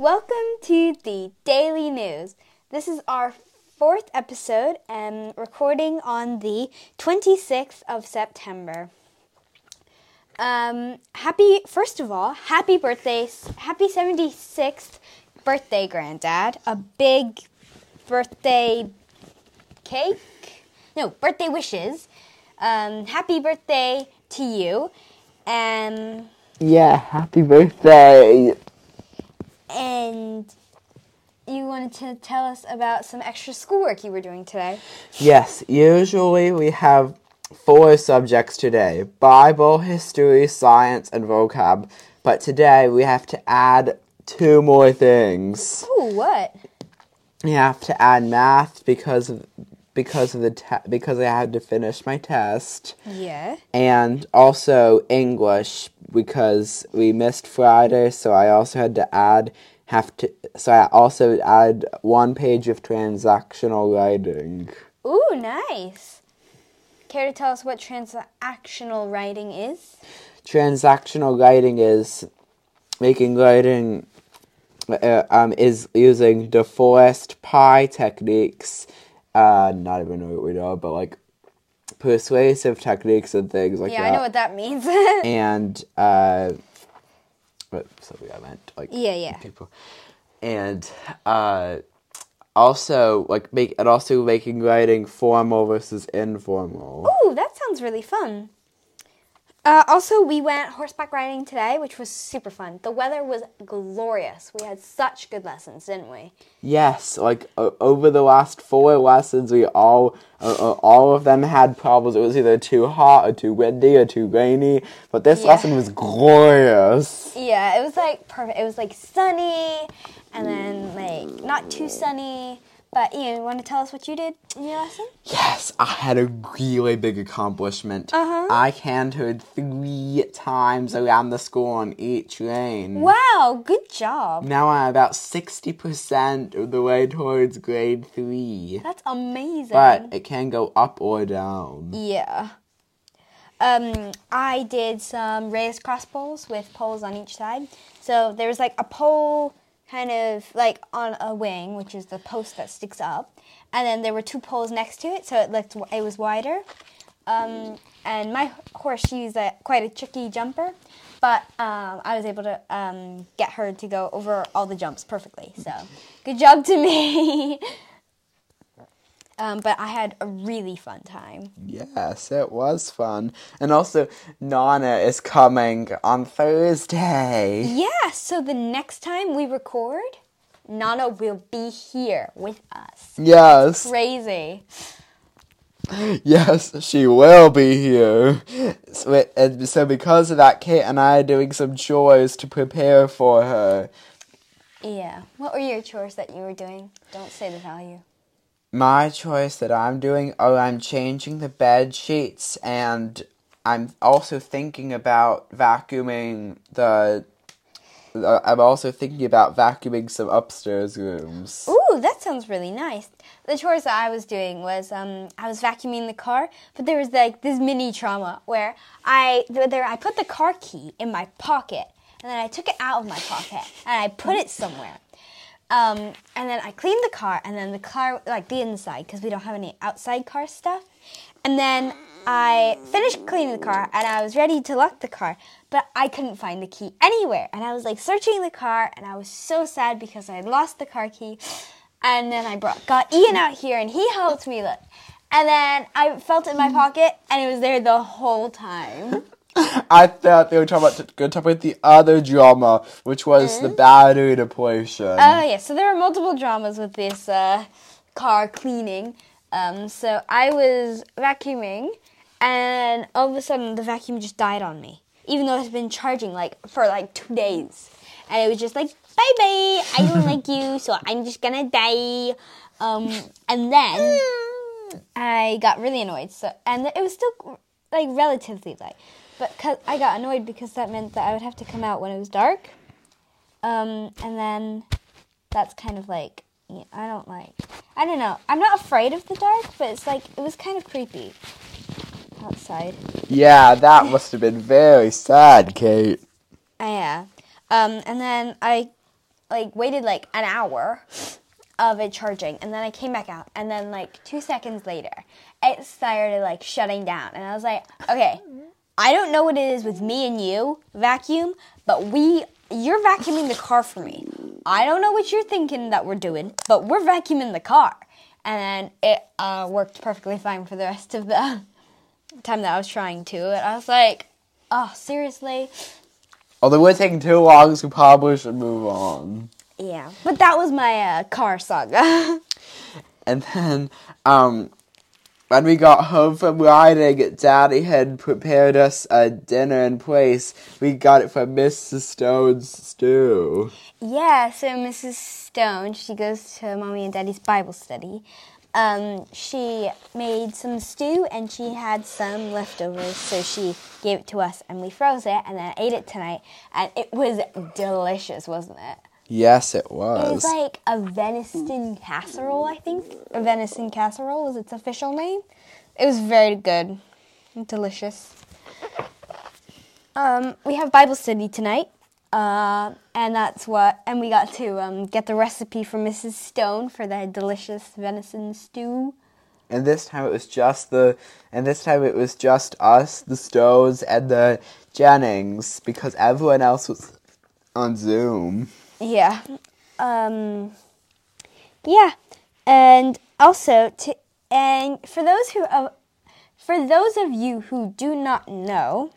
Welcome to the Daily News. This is our fourth episode and recording on the 26th of September. Um, happy, first of all, happy birthday, happy 76th birthday, Granddad. A big birthday cake? No, birthday wishes. Um, happy birthday to you. And Yeah, happy birthday. And you wanted to tell us about some extra schoolwork you were doing today. Yes, usually we have four subjects today Bible, history, science, and vocab. But today we have to add two more things. Ooh, what? We have to add math because of because of the te- because I had to finish my test, Yeah. and also English because we missed Friday, so I also had to add have to so I also add one page of transactional writing. Ooh, nice. Care to tell us what transactional writing is? transactional writing is making writing uh, um, is using DeForest pie techniques. Uh, not even know what we know, but like persuasive techniques and things like yeah, that. I know what that means. and uh, something I meant like yeah, yeah. people, and uh, also like make and also making writing formal versus informal. Oh, that sounds really fun. Uh, also, we went horseback riding today, which was super fun. The weather was glorious. We had such good lessons, didn't we? Yes, like o- over the last four lessons, we all uh, uh, all of them had problems. It was either too hot or too windy or too rainy. But this Yeah. lesson was glorious. Yeah, it was like perfect. It was like sunny, and then like not too sunny. But Ian, you want to tell us what you did in your lesson? Yes, I had a really big accomplishment. Uh-huh. I cantered three times around the school on each lane. Wow, good job. Now I'm about sixty percent of the way towards grade three. That's amazing. But it can go up or down. Yeah. Um, I did some raised cross poles with poles on each side. So there was like a pole kind of like on a wing, which is the post that sticks up, and then there were two poles next to it, so it looked it was wider. Um, and my horse, she's a, quite a tricky jumper, but um, I was able to um, get her to go over all the jumps perfectly. So good job to me. Um, but I had a really fun time. Yes, it was fun. And also, Nana is coming on Thursday. Yeah, so the next time we record, Nana will be here with us. Yes, Crazy. yes, she will be here. So, it, and so because of that, Kate and I are doing some chores to prepare for her. Yeah. What were your chores that you were doing? Don't say the value. My choice that I'm doing, oh, I'm changing the bed sheets, and I'm also thinking about vacuuming the. Uh, I'm also thinking about vacuuming some upstairs rooms. Ooh, that sounds really nice. The chores that I was doing was um, I was vacuuming the car, but there was like this mini trauma where I there I put the car key in my pocket, and then I took it out of my pocket and I put it somewhere. Um, and then I cleaned the car, and then the car, like the inside, because we don't have any outside car stuff. And then I finished cleaning the car, and I was ready to lock the car, but I couldn't find the key anywhere. And I was like searching the car, and I was so sad because I had lost the car key. And then I brought got Ian out here, and he helped me look. And then I felt it in my pocket, and it was there the whole time. I thought they were talking about going to talk about the other drama, which was the battery depletion. Oh yeah, so there are multiple dramas with this uh, car cleaning. Um, so I was vacuuming, and all of a sudden the vacuum just died on me, even though it's been charging like for like two days, and it was just like bye bye. I don't like you, so I'm just gonna die. Um, and then I got really annoyed. So and it was still like relatively light, but cause I got annoyed because that meant that I would have to come out when it was dark. Um, and then that's kind of like yeah, I don't like. I don't know. I'm not afraid of the dark, but it's like it was kind of creepy outside. yeah, that must have been very sad, Kate. Uh, yeah. Um, and then I like waited like an hour of it charging, and then I came back out, and then like two seconds later, it started like shutting down, and I was like, okay, I don't know what it is with me and you vacuum, but we you're vacuuming the car for me. I don't know what you're thinking that we're doing, but we're vacuuming the car. And it uh, worked perfectly fine for the rest of the time that I was trying to. And I was like, oh, seriously? Although we're taking too long, so probably should move on. Yeah. But that was my uh, car saga. And then, um, when we got home from riding, Daddy had prepared us a dinner in place. We got it from Mrs. Stone's stew. yeah, so Mrs. Stone, she goes to mommy and daddy's Bible study. Um, she made some stew and she had some leftovers, so she gave it to us and we froze it and then ate it tonight. And it was delicious, wasn't it? Yes, it was. It was like a venison casserole, I think. A venison casserole was its official name. It was very good, delicious. Um, we have Bible study tonight, uh, and that's what. And we got to um, get the recipe from Mrs. Stone for the delicious venison stew. And this time it was just the, and this time it was just us, the Stones, and the Jennings, because everyone else was on Zoom. Yeah. Um, yeah. And also to and for those who uh, for those of you who do not know,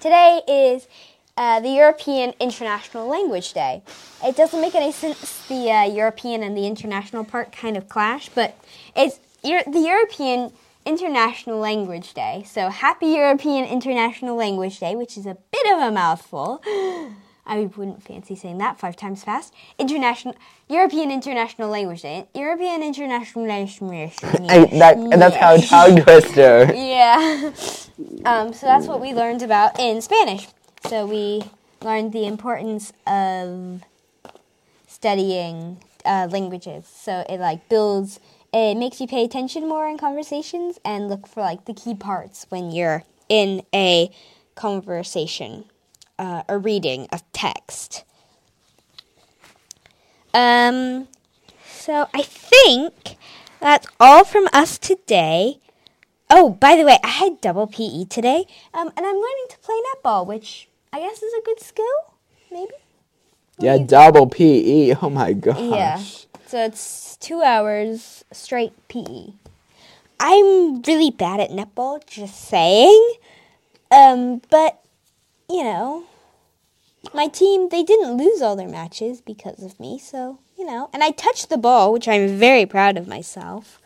today is uh, the European International Language Day. It doesn't make any sense. The uh, European and the international part kind of clash, but it's Euro- the European International Language Day. So happy European International Language Day, which is a bit of a mouthful. I wouldn't fancy saying that five times fast. International European International Language Day. European International Language And, that, and that's how tongue twister. Yeah. Um, so that's what we learned about in Spanish. So we learned the importance of studying uh, languages. So it like builds, it makes you pay attention more in conversations and look for like the key parts when you're in a conversation, uh, a reading of text. Um, so I think that's all from us today. Oh, by the way, I had double PE today, um, and I'm learning to play netball, which I guess is a good skill, maybe. Yeah, double PE. Oh my gosh. Yeah. So it's two hours straight PE. I'm really bad at netball, just saying. Um, but you know, my team they didn't lose all their matches because of me, so you know. And I touched the ball, which I'm very proud of myself.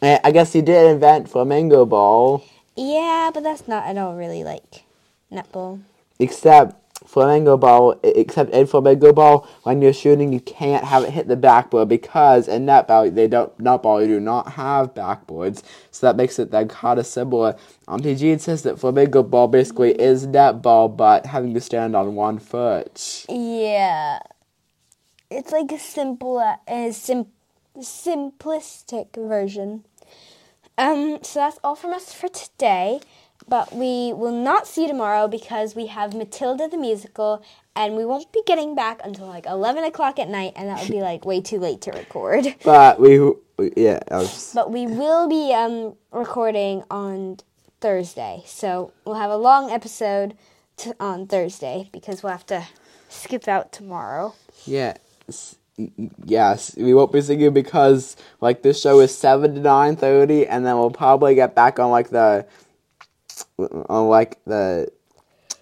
I guess you did invent flamingo ball, Yeah, but that's not. I don't really like netball. except flamingo ball. Except in flamingo ball, when you're shooting, you can't have it hit the backboard because in netball they don't netball you do not have backboards, so that makes it then kind of similar. Um, TG says that flamingo ball basically is netball, but having to stand on one foot. Yeah, it's like a simple, a sim- simplistic version. Um, so that's all from us for today. But we will not see you tomorrow because we have Matilda the musical, and we won't be getting back until like eleven o'clock at night, and that would be like way too late to record. But we, yeah, I was, But we will be um, recording on Thursday, so we'll have a long episode to, on Thursday because we'll have to skip out tomorrow. yeah. s- y- y- Yes, we won't be singing because like this show is seven to nine thirty, and then we'll probably get back on like the like the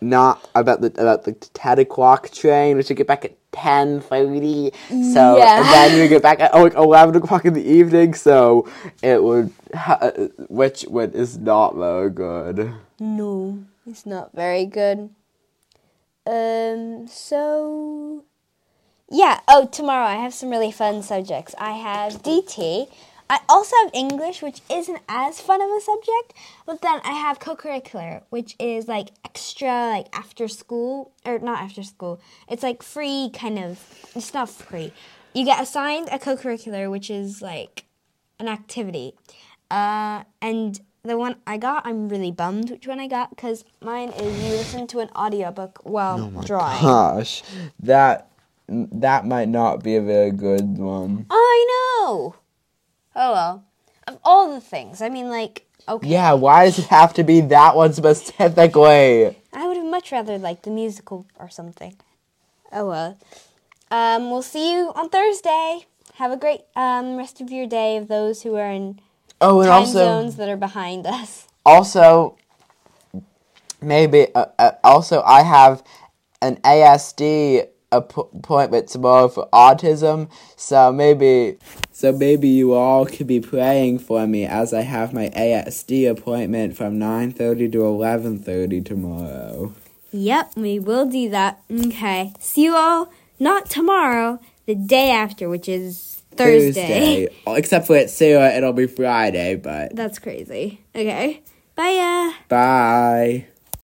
not about the about the o'clock train, which will get back at ten thirty. So Yeah. and then we get back at like eleven o'clock in the evening. So it would, ha- which would is not very good. No, it's not very good. Um, so yeah. Oh, tomorrow I have some really fun subjects. I have DT. I also have English, which isn't as fun of a subject, but then I have co-curricular, which is like extra, like after school or not after school. It's like free, kind of. It's not free. You get assigned a co-curricular, which is like an activity. Uh, and the one I got, I'm really bummed which one I got because mine is you listen to an audiobook while drawing. Gosh, that that might not be a very good one. I know. Oh well. Of all the things, I mean, like, okay. Yeah, why does it have to be that one specifically? I would have much rather liked the musical or something. Oh well. Um, we'll see you on Thursday. Have a great um, rest of your day of those who are in Oh, and time also, zones that are behind us. also, maybe, uh, uh, also, I have an ASD appointment tomorrow for autism, so maybe, so maybe you all could be praying for me as I have my ASD appointment from 9.30 to 11.30 tomorrow. Yep, we will do that. Okay. See you all not tomorrow, the day after, which is Thursday. Except for at Sarah, it'll be Friday, but That's crazy. Okay. Bye. Uh. bye.